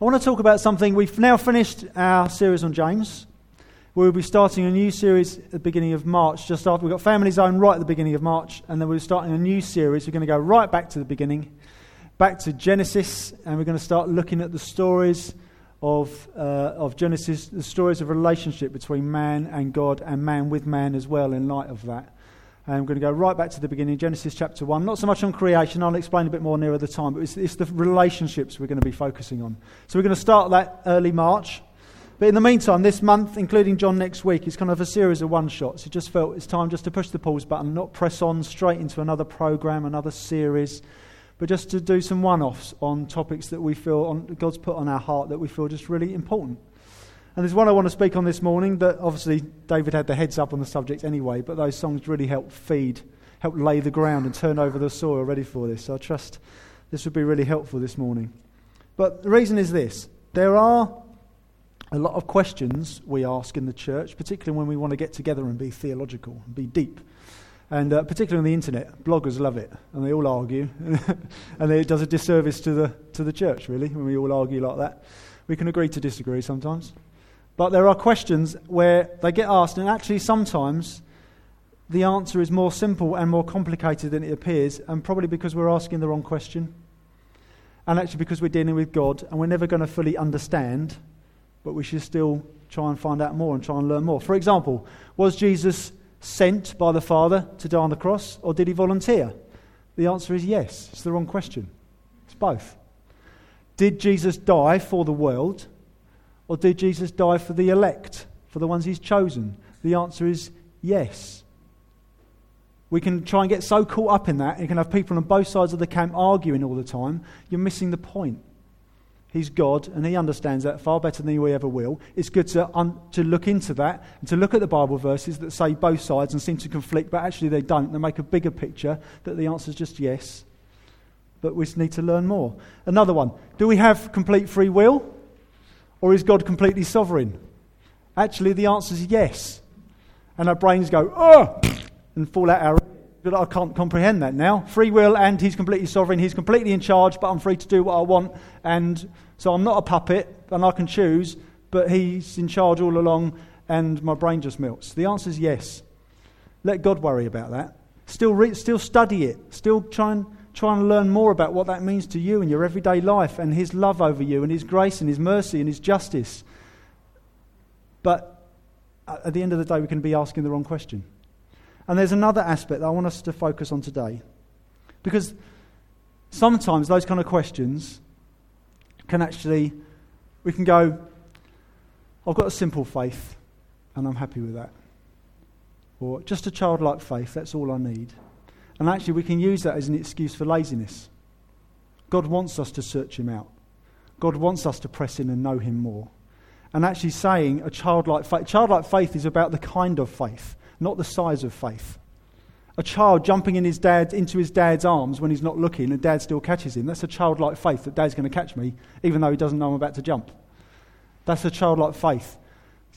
I want to talk about something. We've now finished our series on James. We'll be starting a new series at the beginning of March, just after we've got Family Zone right at the beginning of March, and then we're starting a new series. We're going to go right back to the beginning, back to Genesis, and we're going to start looking at the stories of, uh, of Genesis, the stories of relationship between man and God, and man with man as well, in light of that. I'm going to go right back to the beginning, Genesis chapter 1. Not so much on creation, I'll explain a bit more nearer the time, but it's, it's the relationships we're going to be focusing on. So we're going to start that early March. But in the meantime, this month, including John next week, is kind of a series of one shots. It just felt it's time just to push the pause button, not press on straight into another program, another series, but just to do some one offs on topics that we feel on, God's put on our heart that we feel just really important. And there's one I want to speak on this morning that obviously David had the heads up on the subject anyway, but those songs really help feed, help lay the ground and turn over the soil ready for this. So I trust this would be really helpful this morning. But the reason is this there are a lot of questions we ask in the church, particularly when we want to get together and be theological and be deep. And uh, particularly on the internet, bloggers love it, and they all argue, and it does a disservice to the, to the church, really, when we all argue like that. We can agree to disagree sometimes. But there are questions where they get asked, and actually, sometimes the answer is more simple and more complicated than it appears, and probably because we're asking the wrong question. And actually, because we're dealing with God, and we're never going to fully understand, but we should still try and find out more and try and learn more. For example, was Jesus sent by the Father to die on the cross, or did he volunteer? The answer is yes. It's the wrong question. It's both. Did Jesus die for the world? Or did Jesus die for the elect, for the ones he's chosen? The answer is yes. We can try and get so caught up in that, you can have people on both sides of the camp arguing all the time. You're missing the point. He's God, and He understands that far better than we ever will. It's good to, un- to look into that and to look at the Bible verses that say both sides and seem to conflict, but actually they don't. They make a bigger picture that the answer is just yes. But we need to learn more. Another one Do we have complete free will? Or is God completely sovereign? Actually, the answer is yes. And our brains go, oh, and fall out our. But I can't comprehend that now. Free will, and He's completely sovereign. He's completely in charge, but I'm free to do what I want. And so I'm not a puppet, and I can choose, but He's in charge all along, and my brain just melts. The answer is yes. Let God worry about that. Still, re- still study it. Still try and try and learn more about what that means to you in your everyday life and His love over you and His grace and His mercy and His justice. But at the end of the day, we can be asking the wrong question. And there's another aspect that I want us to focus on today. Because sometimes those kind of questions can actually, we can go, I've got a simple faith and I'm happy with that. Or just a childlike faith, that's all I need. And actually, we can use that as an excuse for laziness. God wants us to search Him out. God wants us to press in and know Him more. And actually, saying a childlike faith, childlike faith is about the kind of faith, not the size of faith. A child jumping in his dad, into his dad's arms when he's not looking and dad still catches him, that's a childlike faith that dad's going to catch me, even though he doesn't know I'm about to jump. That's a childlike faith.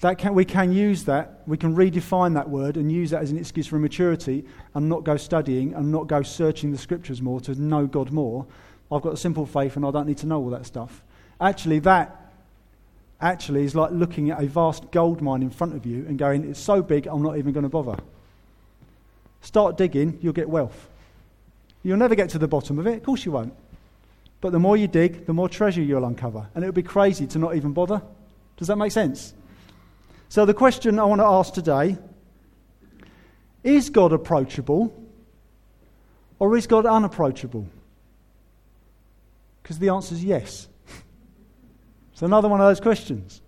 That can, we can use that, we can redefine that word and use that as an excuse for immaturity and not go studying and not go searching the scriptures more to know God more. I've got a simple faith and I don't need to know all that stuff. Actually, that actually is like looking at a vast gold mine in front of you and going, it's so big, I'm not even going to bother. Start digging, you'll get wealth. You'll never get to the bottom of it, of course you won't. But the more you dig, the more treasure you'll uncover. And it would be crazy to not even bother. Does that make sense? So, the question I want to ask today is God approachable or is God unapproachable? Because the answer is yes. it's another one of those questions.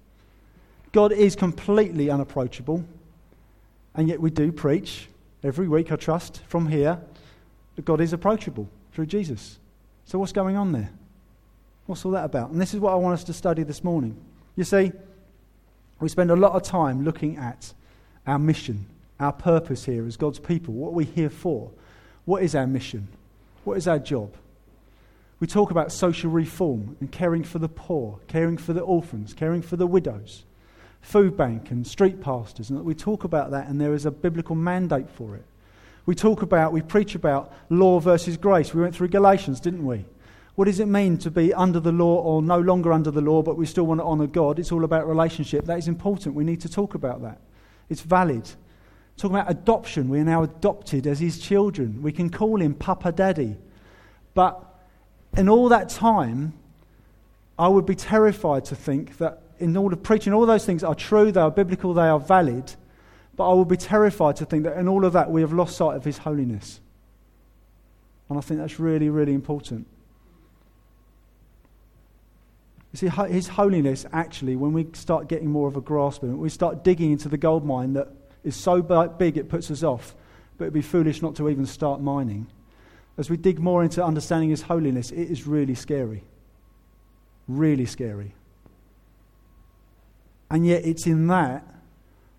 God is completely unapproachable, and yet we do preach every week, I trust, from here, that God is approachable through Jesus. So, what's going on there? What's all that about? And this is what I want us to study this morning. You see, we spend a lot of time looking at our mission, our purpose here as God's people, what are we're here for. What is our mission? What is our job? We talk about social reform and caring for the poor, caring for the orphans, caring for the widows, food bank and street pastors. And we talk about that, and there is a biblical mandate for it. We talk about, we preach about law versus grace. We went through Galatians, didn't we? What does it mean to be under the law or no longer under the law, but we still want to honour God? It's all about relationship. That is important. We need to talk about that. It's valid. Talking about adoption, we are now adopted as his children. We can call him Papa Daddy. But in all that time, I would be terrified to think that in all of preaching, all those things are true, they are biblical, they are valid. But I would be terrified to think that in all of that we have lost sight of his holiness. And I think that's really, really important. You see, His holiness, actually, when we start getting more of a grasp of it, we start digging into the gold mine that is so big it puts us off, but it'd be foolish not to even start mining. As we dig more into understanding His holiness, it is really scary. Really scary. And yet, it's in that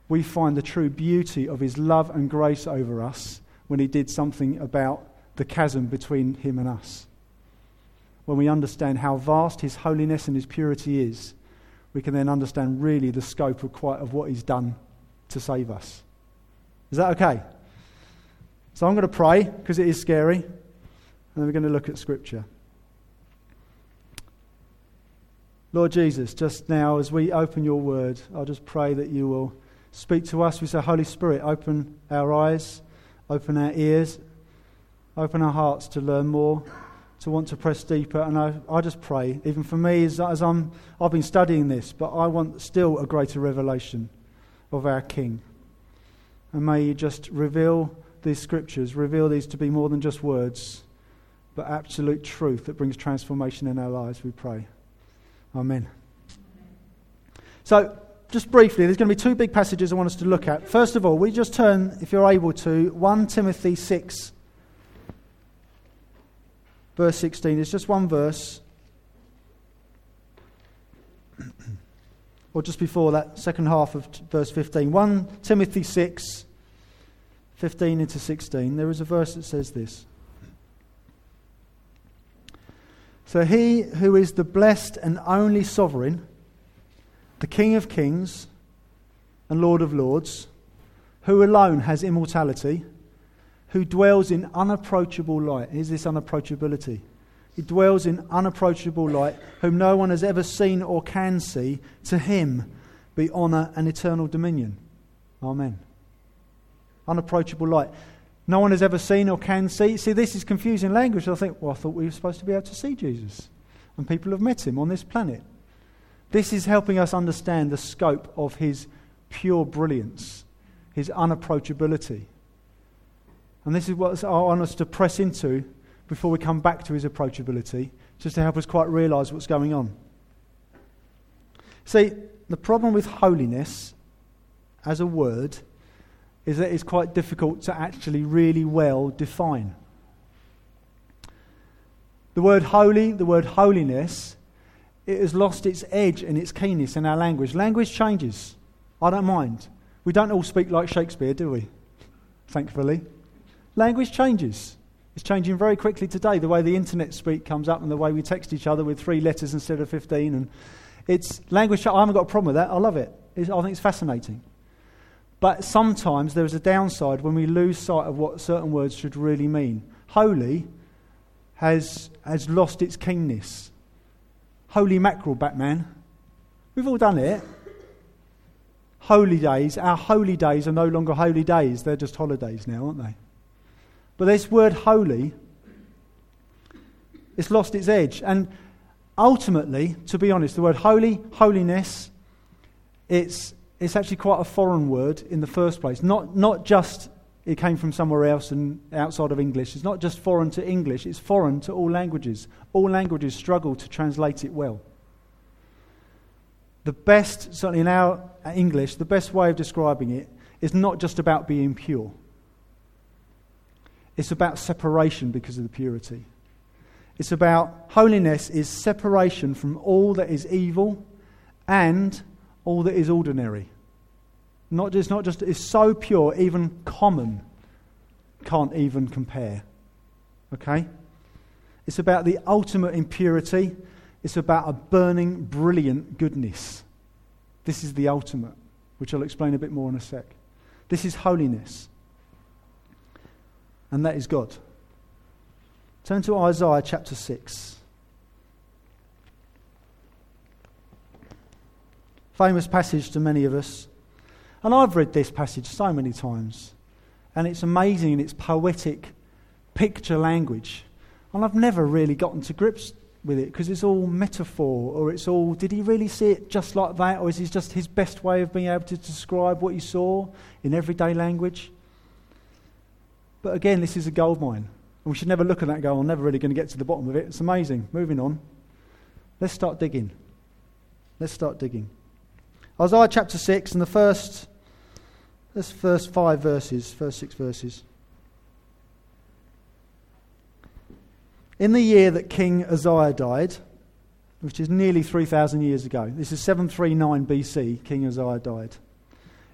we find the true beauty of His love and grace over us when He did something about the chasm between Him and us when we understand how vast His holiness and His purity is, we can then understand really the scope of quite of what He's done to save us. Is that okay? So I'm going to pray because it is scary, and then we're going to look at Scripture. Lord Jesus, just now as we open your word, I just pray that you will speak to us. We say, Holy Spirit, open our eyes, open our ears, open our hearts to learn more to want to press deeper. And I, I just pray, even for me, as, as I'm, I've been studying this, but I want still a greater revelation of our King. And may you just reveal these scriptures, reveal these to be more than just words, but absolute truth that brings transformation in our lives, we pray. Amen. So, just briefly, there's going to be two big passages I want us to look at. First of all, we just turn, if you're able to, 1 Timothy 6 verse 16. It's just one verse. or just before that, second half of t- verse 15. 1 Timothy 6, 15 into 16. There is a verse that says this. So he who is the blessed and only sovereign, the King of kings and Lord of lords, who alone has immortality, who dwells in unapproachable light. Here's this unapproachability. He dwells in unapproachable light, whom no one has ever seen or can see. To him be honour and eternal dominion. Amen. Unapproachable light. No one has ever seen or can see. See, this is confusing language. I think, well, I thought we were supposed to be able to see Jesus. And people have met him on this planet. This is helping us understand the scope of his pure brilliance, his unapproachability. And this is what I want us to press into before we come back to his approachability, just to help us quite realize what's going on. See, the problem with holiness as a word is that it's quite difficult to actually really well define. The word holy, the word holiness, it has lost its edge and its keenness in our language. Language changes. I don't mind. We don't all speak like Shakespeare, do we? Thankfully. Language changes. It's changing very quickly today. The way the internet speak comes up and the way we text each other with three letters instead of 15. And it's language. I haven't got a problem with that. I love it. It's, I think it's fascinating. But sometimes there is a downside when we lose sight of what certain words should really mean. Holy has, has lost its keenness. Holy mackerel, Batman. We've all done it. Holy days, our holy days are no longer holy days, they're just holidays now, aren't they? But this word holy, it's lost its edge. And ultimately, to be honest, the word holy, holiness, it's, it's actually quite a foreign word in the first place. Not, not just it came from somewhere else and outside of English. It's not just foreign to English, it's foreign to all languages. All languages struggle to translate it well. The best, certainly in our English, the best way of describing it is not just about being pure. It's about separation because of the purity. It's about holiness is separation from all that is evil and all that is ordinary. Not just, not just, it's so pure, even common can't even compare. Okay? It's about the ultimate impurity. It's about a burning, brilliant goodness. This is the ultimate, which I'll explain a bit more in a sec. This is holiness and that is God. Turn to Isaiah chapter 6. Famous passage to many of us. And I've read this passage so many times. And it's amazing in its poetic picture language. And I've never really gotten to grips with it because it's all metaphor or it's all did he really see it just like that or is it just his best way of being able to describe what he saw in everyday language? But again, this is a gold mine. And we should never look at that and go, I'm never really going to get to the bottom of it. It's amazing. Moving on. Let's start digging. Let's start digging. Isaiah chapter 6 and the first, this first five verses, first six verses. In the year that King Uzziah died, which is nearly 3,000 years ago, this is 739 BC, King Uzziah died.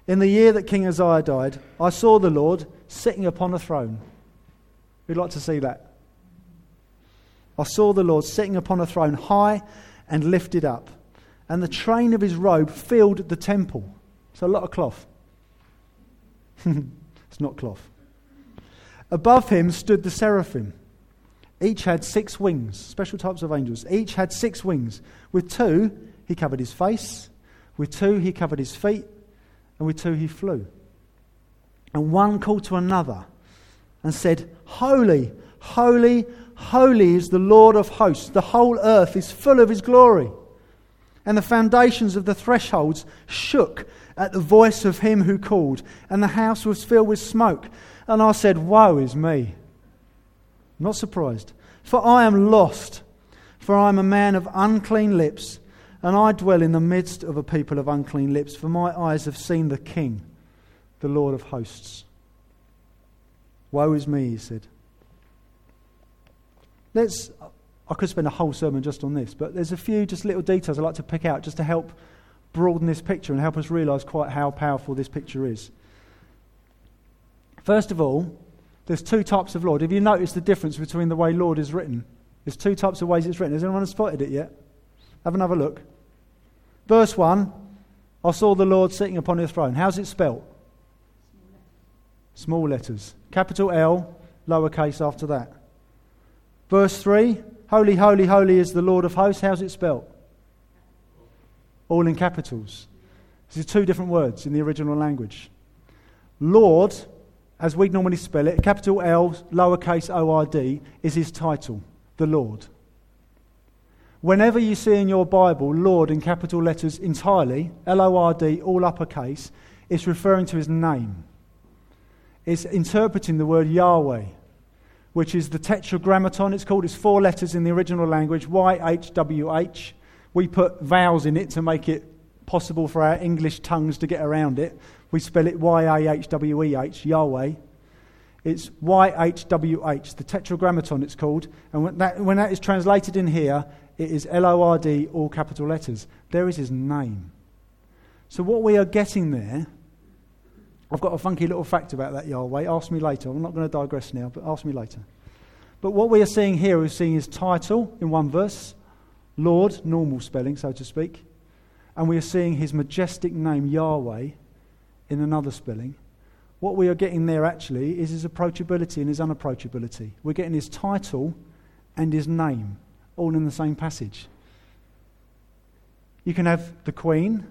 In the year that King Uzziah died, I saw the Lord sitting upon a throne. We'd like to see that. I saw the Lord sitting upon a throne, high and lifted up, and the train of his robe filled the temple. It's a lot of cloth. it's not cloth. Above him stood the seraphim. Each had six wings, special types of angels. Each had six wings. With two, he covered his face. With two, he covered his feet. And with two, he flew. And one called to another and said, Holy, holy, holy is the Lord of hosts. The whole earth is full of his glory. And the foundations of the thresholds shook at the voice of him who called, and the house was filled with smoke. And I said, Woe is me! Not surprised. For I am lost, for I am a man of unclean lips, and I dwell in the midst of a people of unclean lips, for my eyes have seen the King, the Lord of hosts. Woe is me, he said. Let's, I could spend a whole sermon just on this, but there's a few just little details I'd like to pick out just to help broaden this picture and help us realize quite how powerful this picture is. First of all, there's two types of Lord. Have you noticed the difference between the way Lord is written? There's two types of ways it's written. Has anyone spotted it yet? Have another look. Verse 1 I saw the Lord sitting upon his throne. How's it spelt? Small letters. Capital L, lowercase after that. Verse 3 Holy, holy, holy is the Lord of hosts. How's it spelt? All in capitals. These are two different words in the original language. Lord as we normally spell it, capital L, lowercase o r d, is his title, the Lord. Whenever you see in your Bible Lord in capital letters entirely, L O R D, all uppercase, it's referring to his name. It's interpreting the word Yahweh, which is the tetragrammaton, it's called. It's four letters in the original language Y H W H. We put vowels in it to make it possible for our English tongues to get around it. We spell it Y A H W E H, Yahweh. It's Y H W H, the tetragrammaton it's called. And when that, when that is translated in here, it is L O R D, all capital letters. There is his name. So what we are getting there, I've got a funky little fact about that Yahweh. Ask me later. I'm not going to digress now, but ask me later. But what we are seeing here is seeing his title in one verse, Lord, normal spelling, so to speak. And we are seeing his majestic name, Yahweh, in another spelling. What we are getting there actually is his approachability and his unapproachability. We're getting his title and his name all in the same passage. You can have the Queen,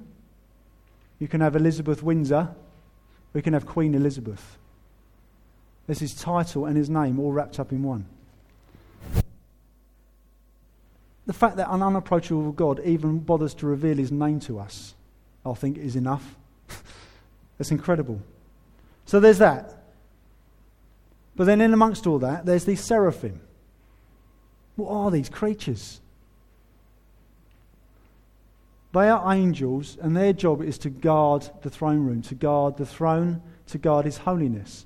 you can have Elizabeth Windsor, we can have Queen Elizabeth. There's his title and his name all wrapped up in one. The fact that an unapproachable God even bothers to reveal his name to us, I think, is enough. It's incredible. So there's that. But then, in amongst all that, there's these seraphim. What are these creatures? They are angels, and their job is to guard the throne room, to guard the throne, to guard his holiness.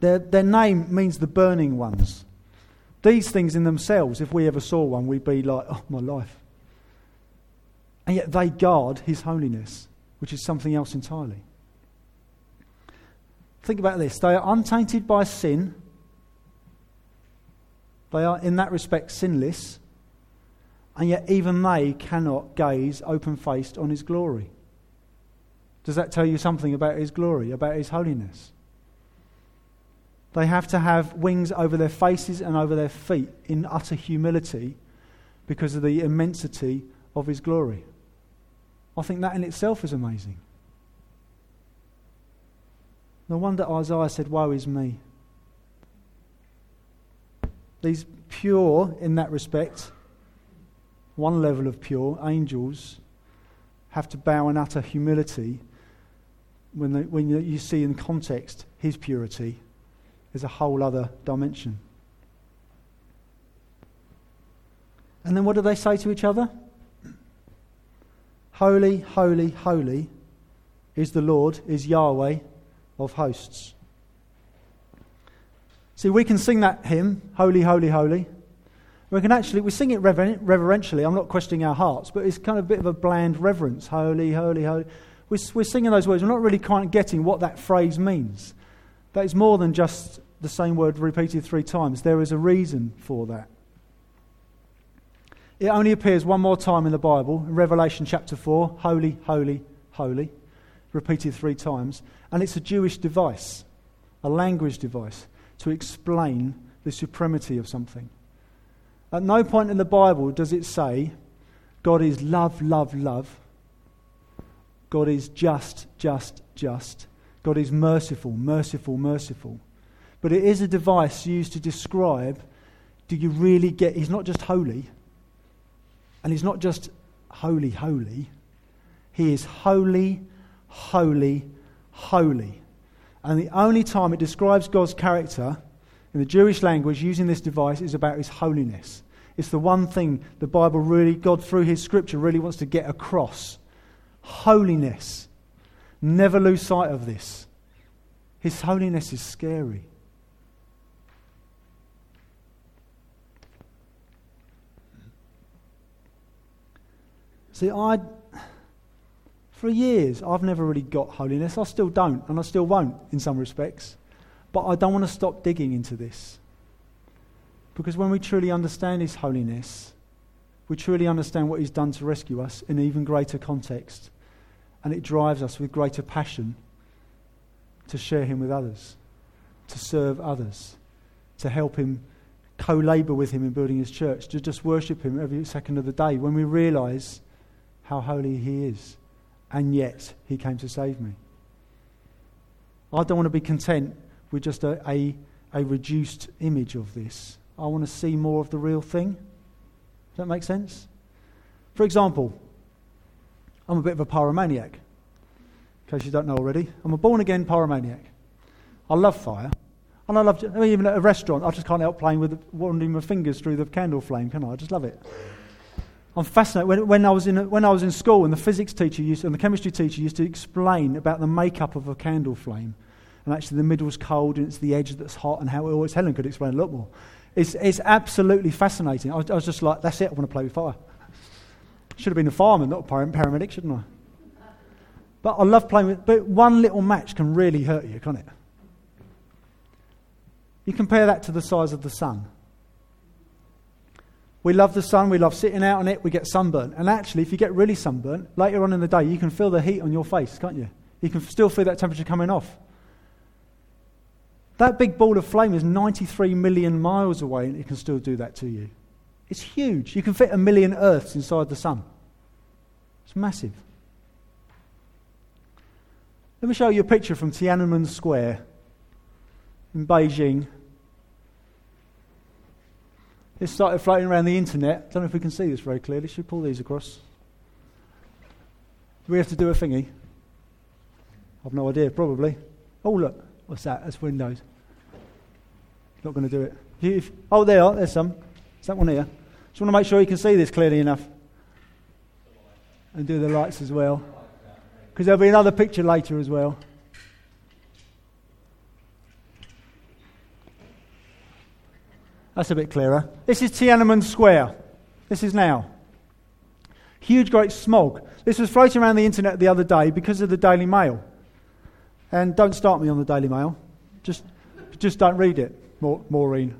Their, their name means the burning ones. These things in themselves, if we ever saw one, we'd be like, oh, my life. And yet they guard his holiness which is something else entirely. Think about this they are untainted by sin, they are, in that respect, sinless, and yet even they cannot gaze open faced on his glory. Does that tell you something about his glory, about his holiness? They have to have wings over their faces and over their feet in utter humility because of the immensity of his glory. I think that in itself is amazing. No wonder Isaiah said, Woe is me. These pure, in that respect, one level of pure, angels have to bow in utter humility when, they, when you see in context his purity. is a whole other dimension. And then what do they say to each other? Holy, holy, holy is the Lord, is Yahweh of hosts. See, we can sing that hymn, Holy, Holy, Holy. We can actually, we sing it rever- reverentially. I'm not questioning our hearts, but it's kind of a bit of a bland reverence. Holy, Holy, Holy. We're, we're singing those words. We're not really quite getting what that phrase means. That is more than just the same word repeated three times. There is a reason for that. It only appears one more time in the Bible, in Revelation chapter 4 Holy, holy, holy, repeated three times. And it's a Jewish device, a language device, to explain the supremacy of something. At no point in the Bible does it say God is love, love, love. God is just, just, just. God is merciful, merciful, merciful. But it is a device used to describe do you really get, he's not just holy, and he's not just holy, holy. He is holy, holy, holy. And the only time it describes God's character in the Jewish language using this device is about his holiness. It's the one thing the Bible really, God through his scripture, really wants to get across. Holiness. Never lose sight of this. His holiness is scary. See, I, for years, I've never really got holiness. I still don't, and I still won't in some respects. But I don't want to stop digging into this. Because when we truly understand His holiness, we truly understand what He's done to rescue us in even greater context. And it drives us with greater passion to share Him with others, to serve others, to help Him co labor with Him in building His church, to just worship Him every second of the day when we realize how holy He is, and yet He came to save me. I don't want to be content with just a, a, a reduced image of this. I want to see more of the real thing. Does that make sense? For example, I'm a bit of a pyromaniac. In case you don't know already, I'm a born again pyromaniac. I love fire. And I love, I mean, even at a restaurant, I just can't help playing with, wandering my fingers through the candle flame, can I? I just love it. I'm fascinated. When, when, I was in, when I was in school and the physics teacher used, and the chemistry teacher used to explain about the makeup of a candle flame, and actually the middle's cold and it's the edge that's hot, and how always, Helen could explain a lot more. It's, it's absolutely fascinating. I was, I was just like, that's it, I want to play with fire. Should have been a fireman, not a paramedic, shouldn't I? But I love playing with, but one little match can really hurt you, can't it? You compare that to the size of the sun. We love the sun, we love sitting out on it, we get sunburnt. And actually, if you get really sunburnt, later on in the day, you can feel the heat on your face, can't you? You can still feel that temperature coming off. That big ball of flame is 93 million miles away, and it can still do that to you. It's huge. You can fit a million Earths inside the sun. It's massive. Let me show you a picture from Tiananmen Square in Beijing it started floating around the internet. I don't know if we can see this very clearly. Should we pull these across? Do we have to do a thingy? I've no idea, probably. Oh, look. What's that? That's Windows. Not going to do it. Oh, there are. There's some. Is that one here? Just want to make sure you can see this clearly enough. And do the lights as well. Because there'll be another picture later as well. That's a bit clearer. This is Tiananmen Square. This is now. Huge, great smog. This was floating around the internet the other day because of the Daily Mail. And don't start me on the Daily Mail. Just, just don't read it, Maureen.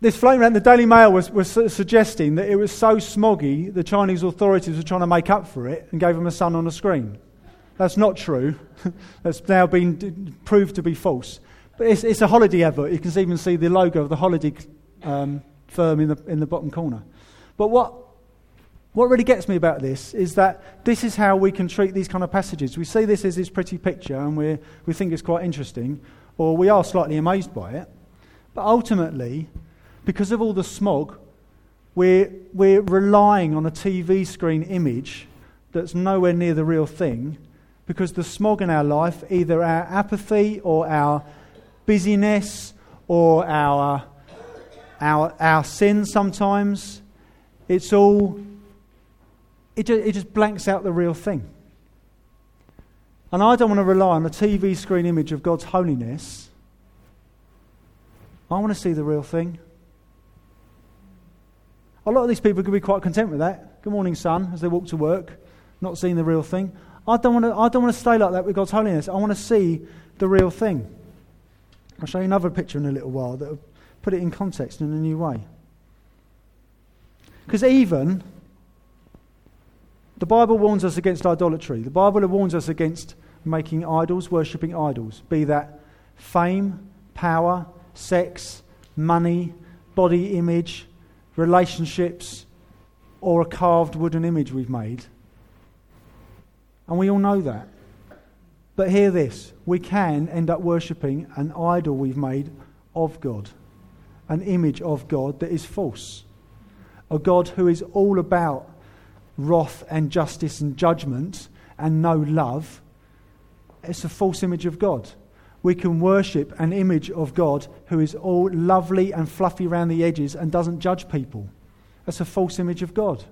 This floating around the Daily Mail was, was suggesting that it was so smoggy, the Chinese authorities were trying to make up for it and gave them a sun on a screen. That's not true. That's now been proved to be false. But it's, it's a holiday advert. You can even see the logo of the holiday um, firm in the, in the bottom corner. But what, What really gets me about this is that this is how we can treat these kind of passages. We see this as this pretty picture and we we think it's quite interesting, or we are slightly amazed by it. But ultimately, because of all the smog, we're, we're relying on a TV screen image that's nowhere near the real thing because the smog in our life, either our apathy or our busyness or our, our, our sin sometimes, it's all it it just blanks out the real thing. And I don't want to rely on a TV screen image of God's holiness. I want to see the real thing. A lot of these people could be quite content with that. Good morning, sun, as they walk to work, not seeing the real thing. I don't want to, I don't want to stay like that with God's holiness. I want to see the real thing. I'll show you another picture in a little while that will put it in context in a new way. Because even the Bible warns us against idolatry. The Bible warns us against making idols, worshipping idols, be that fame, power, sex, money, body image, relationships, or a carved wooden image we've made. And we all know that. But hear this we can end up worshipping an idol we've made of God, an image of God that is false, a God who is all about wrath and justice and judgment and no love, it's a false image of God. We can worship an image of God who is all lovely and fluffy around the edges and doesn't judge people. That's a false image of God.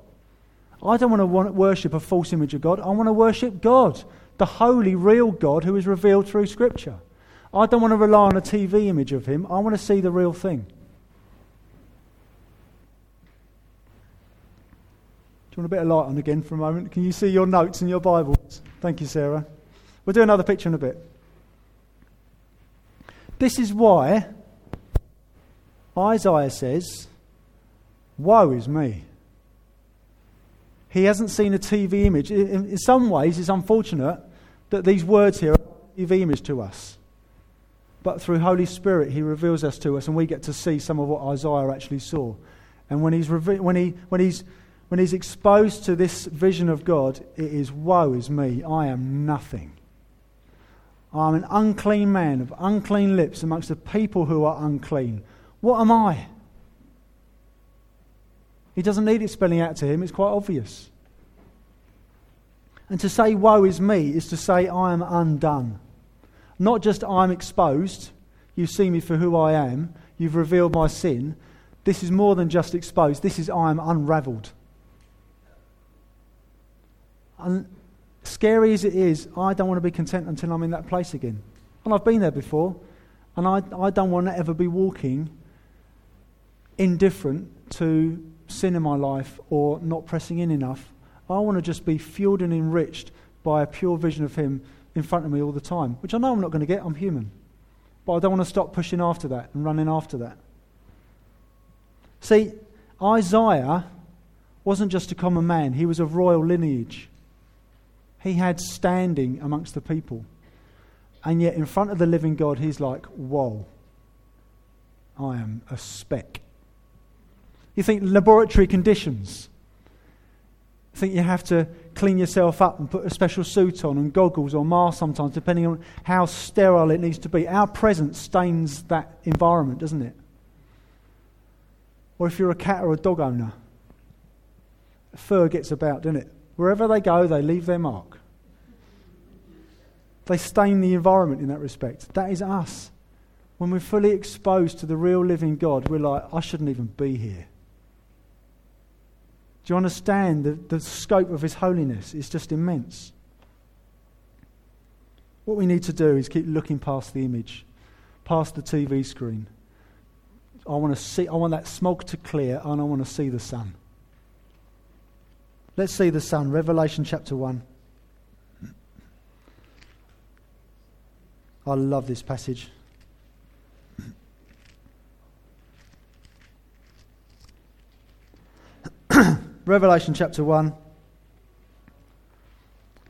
I don't want to worship a false image of God. I want to worship God, the holy, real God who is revealed through Scripture. I don't want to rely on a TV image of Him. I want to see the real thing. Do you want a bit of light on again for a moment? Can you see your notes and your Bibles? Thank you, Sarah. We'll do another picture in a bit. This is why Isaiah says, Woe is me. He hasn't seen a TV image. In, some ways, it's unfortunate that these words here are a TV image to us. But through Holy Spirit, He reveals us to us, and we get to see some of what Isaiah actually saw. And when he's, when he, when he's when he's exposed to this vision of God, it is woe is me, I am nothing. I'm an unclean man of unclean lips amongst the people who are unclean. What am I? He doesn't need it spelling out to him, it's quite obvious. And to say woe is me is to say I am undone. Not just I'm exposed, you see me for who I am, you've revealed my sin. This is more than just exposed, this is I am unraveled. And scary as it is, I don't want to be content until I'm in that place again. And I've been there before, and I, I don't want to ever be walking indifferent to sin in my life or not pressing in enough. I want to just be fueled and enriched by a pure vision of Him in front of me all the time, which I know I'm not going to get, I'm human. But I don't want to stop pushing after that and running after that. See, Isaiah wasn't just a common man, he was of royal lineage. He had standing amongst the people. And yet, in front of the living God, he's like, whoa, I am a speck. You think laboratory conditions. You think you have to clean yourself up and put a special suit on and goggles or mask sometimes, depending on how sterile it needs to be. Our presence stains that environment, doesn't it? Or if you're a cat or a dog owner, fur gets about, doesn't it? Wherever they go, they leave their mark. They stain the environment in that respect. That is us. When we're fully exposed to the real living God, we're like, I shouldn't even be here. Do you understand the, the scope of His holiness? It's just immense. What we need to do is keep looking past the image, past the TV screen. I want to see. I want that smog to clear, and I want to see the sun. Let's see the sun. Revelation chapter 1. I love this passage. Revelation chapter 1,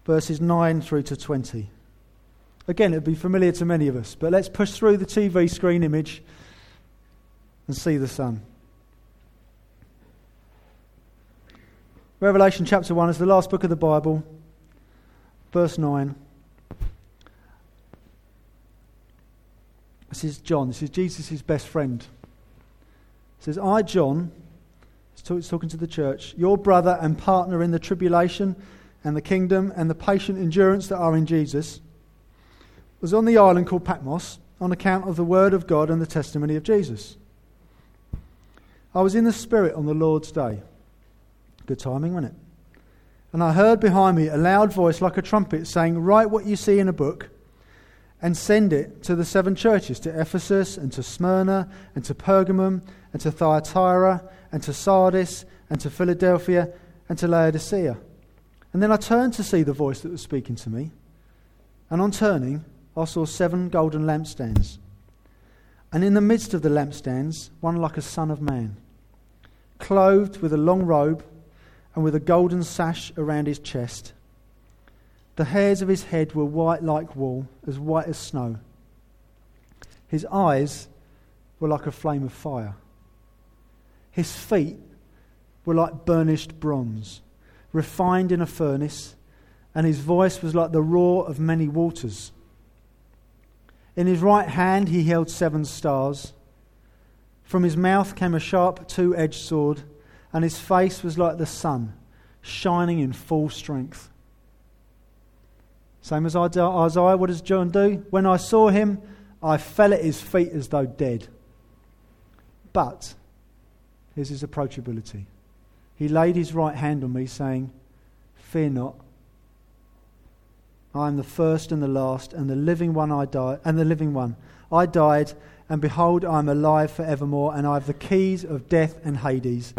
verses 9 through to 20. Again, it would be familiar to many of us, but let's push through the TV screen image and see the sun. Revelation chapter 1 is the last book of the Bible, verse 9. This is John. This is Jesus' best friend. It says, I, John, it's talking to the church, your brother and partner in the tribulation and the kingdom and the patient endurance that are in Jesus, was on the island called Patmos on account of the word of God and the testimony of Jesus. I was in the Spirit on the Lord's day. Good timing, wasn't it? And I heard behind me a loud voice like a trumpet saying, Write what you see in a book and send it to the seven churches to Ephesus and to Smyrna and to Pergamum and to Thyatira and to Sardis and to Philadelphia and to Laodicea. And then I turned to see the voice that was speaking to me. And on turning, I saw seven golden lampstands. And in the midst of the lampstands, one like a son of man, clothed with a long robe and with a golden sash around his chest. The hairs of his head were white like wool, as white as snow. His eyes were like a flame of fire. His feet were like burnished bronze, refined in a furnace, and his voice was like the roar of many waters. In his right hand he held seven stars. From his mouth came a sharp two edged sword, and his face was like the sun, shining in full strength. Same as Isaiah, what does John do? When I saw him, I fell at his feet as though dead. But here's his approachability. He laid his right hand on me, saying, Fear not. I am the first and the last, and the living one I died, and the living one. I died, and behold, I am alive forevermore, and I have the keys of death and Hades.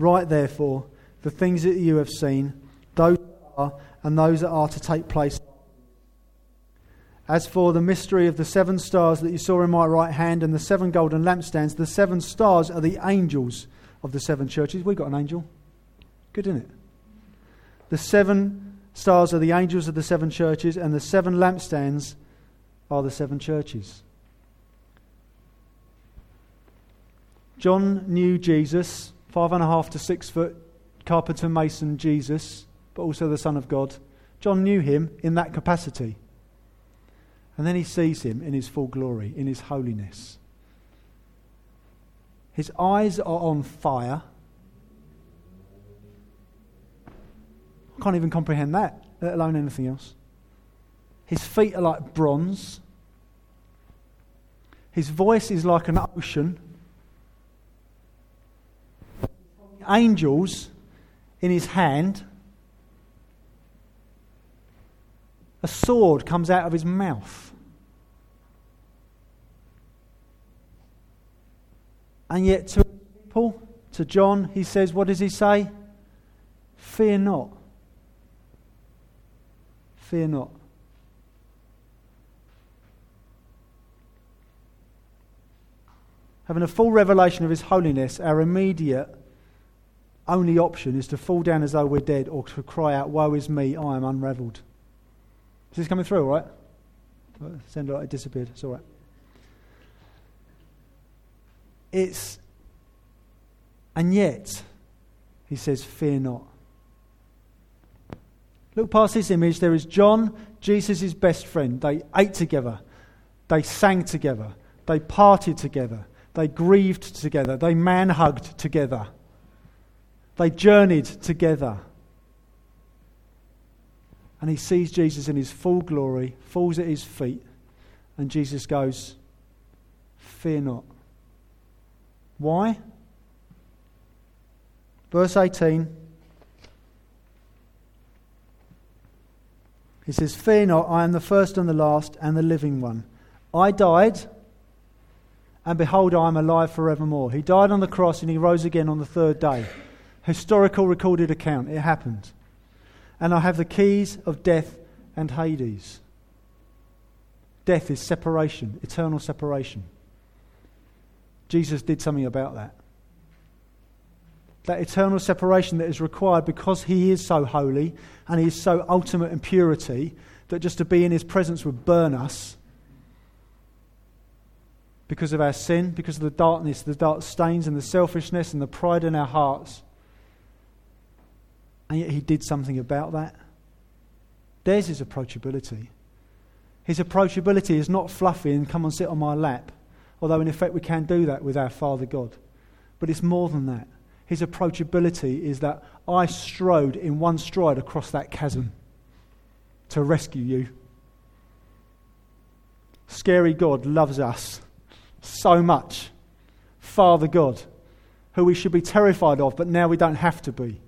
Write therefore the things that you have seen, those are, and those that are to take place. As for the mystery of the seven stars that you saw in my right hand and the seven golden lampstands, the seven stars are the angels of the seven churches. We've got an angel. Good, isn't it? The seven stars are the angels of the seven churches, and the seven lampstands are the seven churches. John knew Jesus, five and a half to six foot carpenter mason Jesus, but also the Son of God. John knew him in that capacity. And then he sees him in his full glory, in his holiness. His eyes are on fire. I can't even comprehend that, let alone anything else. His feet are like bronze. His voice is like an ocean. Angels in his hand. A sword comes out of his mouth. And yet, to people, to John, he says, What does he say? Fear not. Fear not. Having a full revelation of His holiness, our immediate only option is to fall down as though we're dead or to cry out, Woe is me, I am unraveled. Is this coming through, all right? Like it disappeared. It's all right. It's, and yet, he says, Fear not. Look past this image. There is John, Jesus' best friend. They ate together, they sang together, they partied together, they grieved together, they man hugged together, they journeyed together. And he sees Jesus in his full glory, falls at his feet, and Jesus goes, Fear not. Why? Verse 18 He says, Fear not, I am the first and the last and the living one. I died, and behold, I am alive forevermore. He died on the cross and he rose again on the third day. Historical recorded account. It happened. And I have the keys of death and Hades. Death is separation, eternal separation. Jesus did something about that that eternal separation that is required because he is so holy and he is so ultimate in purity that just to be in his presence would burn us because of our sin, because of the darkness, the dark stains and the selfishness and the pride in our hearts. And yet he did something about that. There's his approachability. His approachability is not fluffy and come and sit on my lap, although in effect we can do that with our Father God. But it's more than that. His approachability is that I strode in one stride across that chasm to rescue you. Scary God loves us so much. Father God, who we should be terrified of, but now we don't have to be.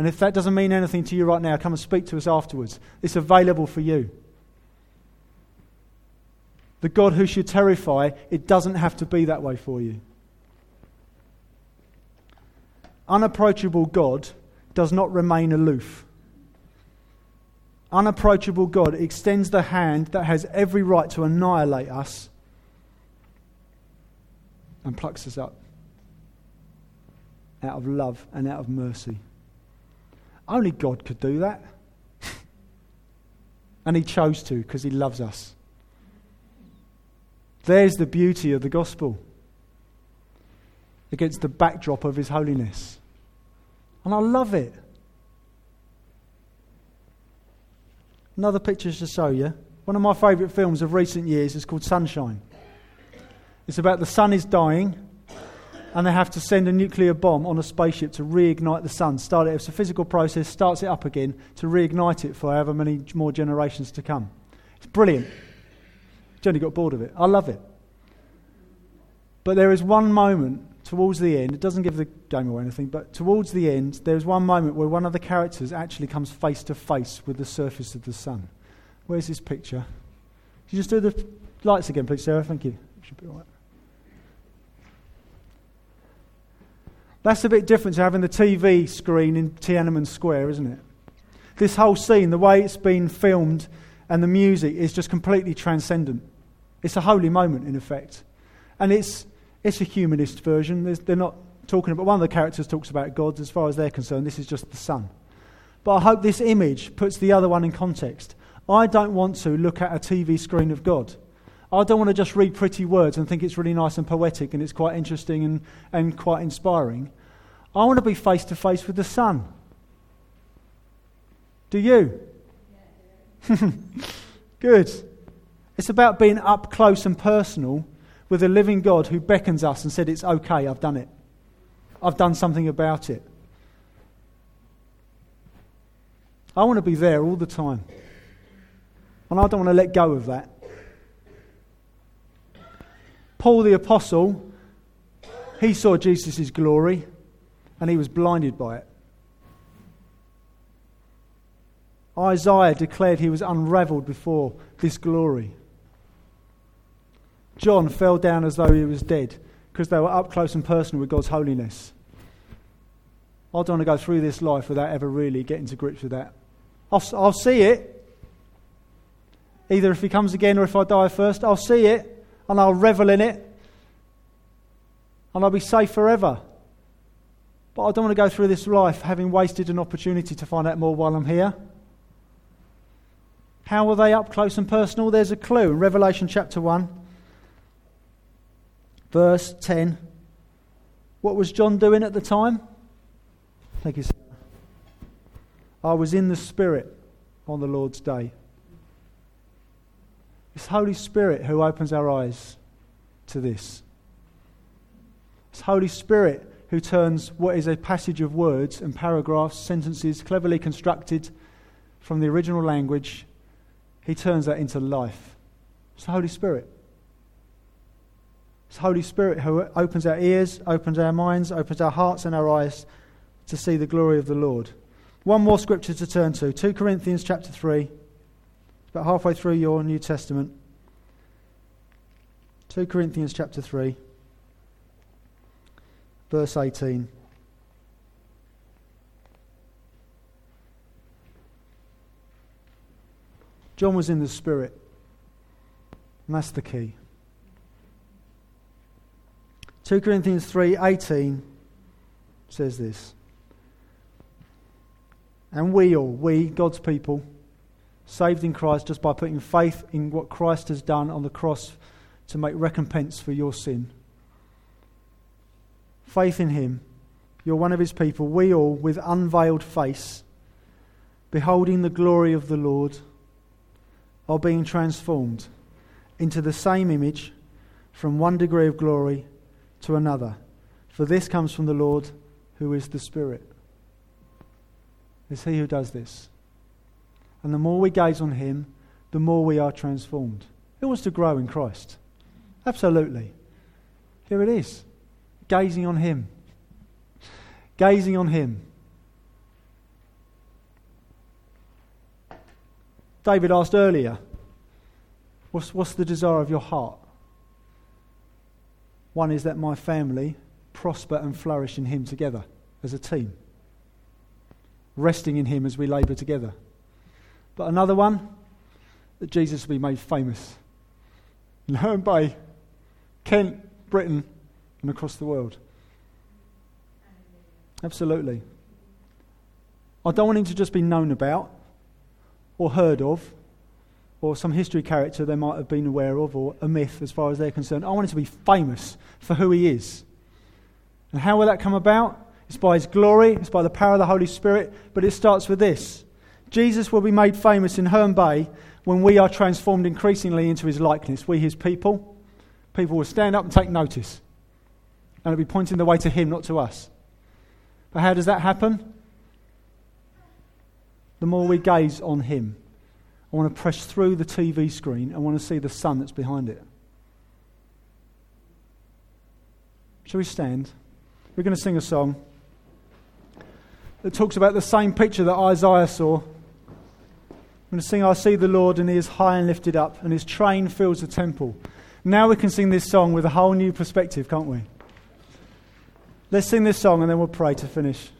And if that doesn't mean anything to you right now, come and speak to us afterwards. It's available for you. The God who should terrify, it doesn't have to be that way for you. Unapproachable God does not remain aloof. Unapproachable God extends the hand that has every right to annihilate us and plucks us up out of love and out of mercy. Only God could do that. and He chose to because He loves us. There's the beauty of the gospel against the backdrop of His holiness. And I love it. Another picture to show you. One of my favourite films of recent years is called Sunshine. It's about the sun is dying and they have to send a nuclear bomb on a spaceship to reignite the sun. Start it. It's a physical process, starts it up again to reignite it for however many more generations to come. It's brilliant. Jenny got bored of it. I love it. But there is one moment towards the end, it doesn't give the game away anything, but towards the end, there's one moment where one of the characters actually comes face to face with the surface of the sun. Where's this picture? Can you just do the lights again, please, Sarah? Thank you. Should be all right. That's a bit different to having the TV screen in Tiananmen Square, isn't it? This whole scene, the way it's been filmed and the music is just completely transcendent. It's a holy moment, in effect. And it's, it's a humanist version. There's, they're not talking about, one of the characters talks about God. As far as they're concerned, this is just the sun. But I hope this image puts the other one in context. I don't want to look at a TV screen of God. I don't want to just read pretty words and think it's really nice and poetic and it's quite interesting and, and quite inspiring. I want to be face to face with the Son. Do you? Good. It's about being up close and personal with a living God who beckons us and said, It's okay, I've done it. I've done something about it. I want to be there all the time. And I don't want to let go of that. Paul the Apostle, he saw Jesus' glory and he was blinded by it. Isaiah declared he was unraveled before this glory. John fell down as though he was dead because they were up close and personal with God's holiness. I don't want to go through this life without ever really getting to grips with that. I'll, I'll see it. Either if he comes again or if I die first, I'll see it and I'll revel in it and I'll be safe forever. But I don't want to go through this life having wasted an opportunity to find out more while I'm here. How are they up close and personal? There's a clue in Revelation chapter 1, verse 10. What was John doing at the time? Thank you. Sir. I was in the Spirit on the Lord's day. It's Holy Spirit who opens our eyes to this. It's Holy Spirit who turns what is a passage of words and paragraphs, sentences cleverly constructed from the original language, he turns that into life. It's the Holy Spirit. It's the Holy Spirit who opens our ears, opens our minds, opens our hearts and our eyes to see the glory of the Lord. One more scripture to turn to 2 Corinthians chapter 3. It's about halfway through your New Testament. 2 Corinthians chapter 3, verse 18. John was in the Spirit, and that's the key. 2 Corinthians 3:18 says this. And we all, we, God's people, saved in Christ just by putting faith in what Christ has done on the cross to make recompense for your sin. Faith in Him You're one of his people. We all, with unveiled face, beholding the glory of the Lord, are being transformed into the same image from one degree of glory to another. For this comes from the Lord who is the Spirit. It's He who does this. And the more we gaze on Him, the more we are transformed. Who wants to grow in Christ? Absolutely. Here it is gazing on Him. Gazing on Him. David asked earlier, what's, what's the desire of your heart? One is that my family prosper and flourish in Him together as a team, resting in Him as we labour together. But another one, that Jesus will be made famous Herne Bay, Kent, Britain, and across the world. Absolutely. I don't want him to just be known about or heard of or some history character they might have been aware of or a myth as far as they're concerned. I want him to be famous for who he is. And how will that come about? It's by his glory, it's by the power of the Holy Spirit, but it starts with this. Jesus will be made famous in Herne Bay when we are transformed increasingly into his likeness. We, his people, people will stand up and take notice. And it'll be pointing the way to him, not to us. But how does that happen? The more we gaze on him. I want to press through the TV screen. I want to see the sun that's behind it. Shall we stand? We're going to sing a song that talks about the same picture that Isaiah saw. I'm going to sing, I see the Lord, and he is high and lifted up, and his train fills the temple. Now we can sing this song with a whole new perspective, can't we? Let's sing this song and then we'll pray to finish.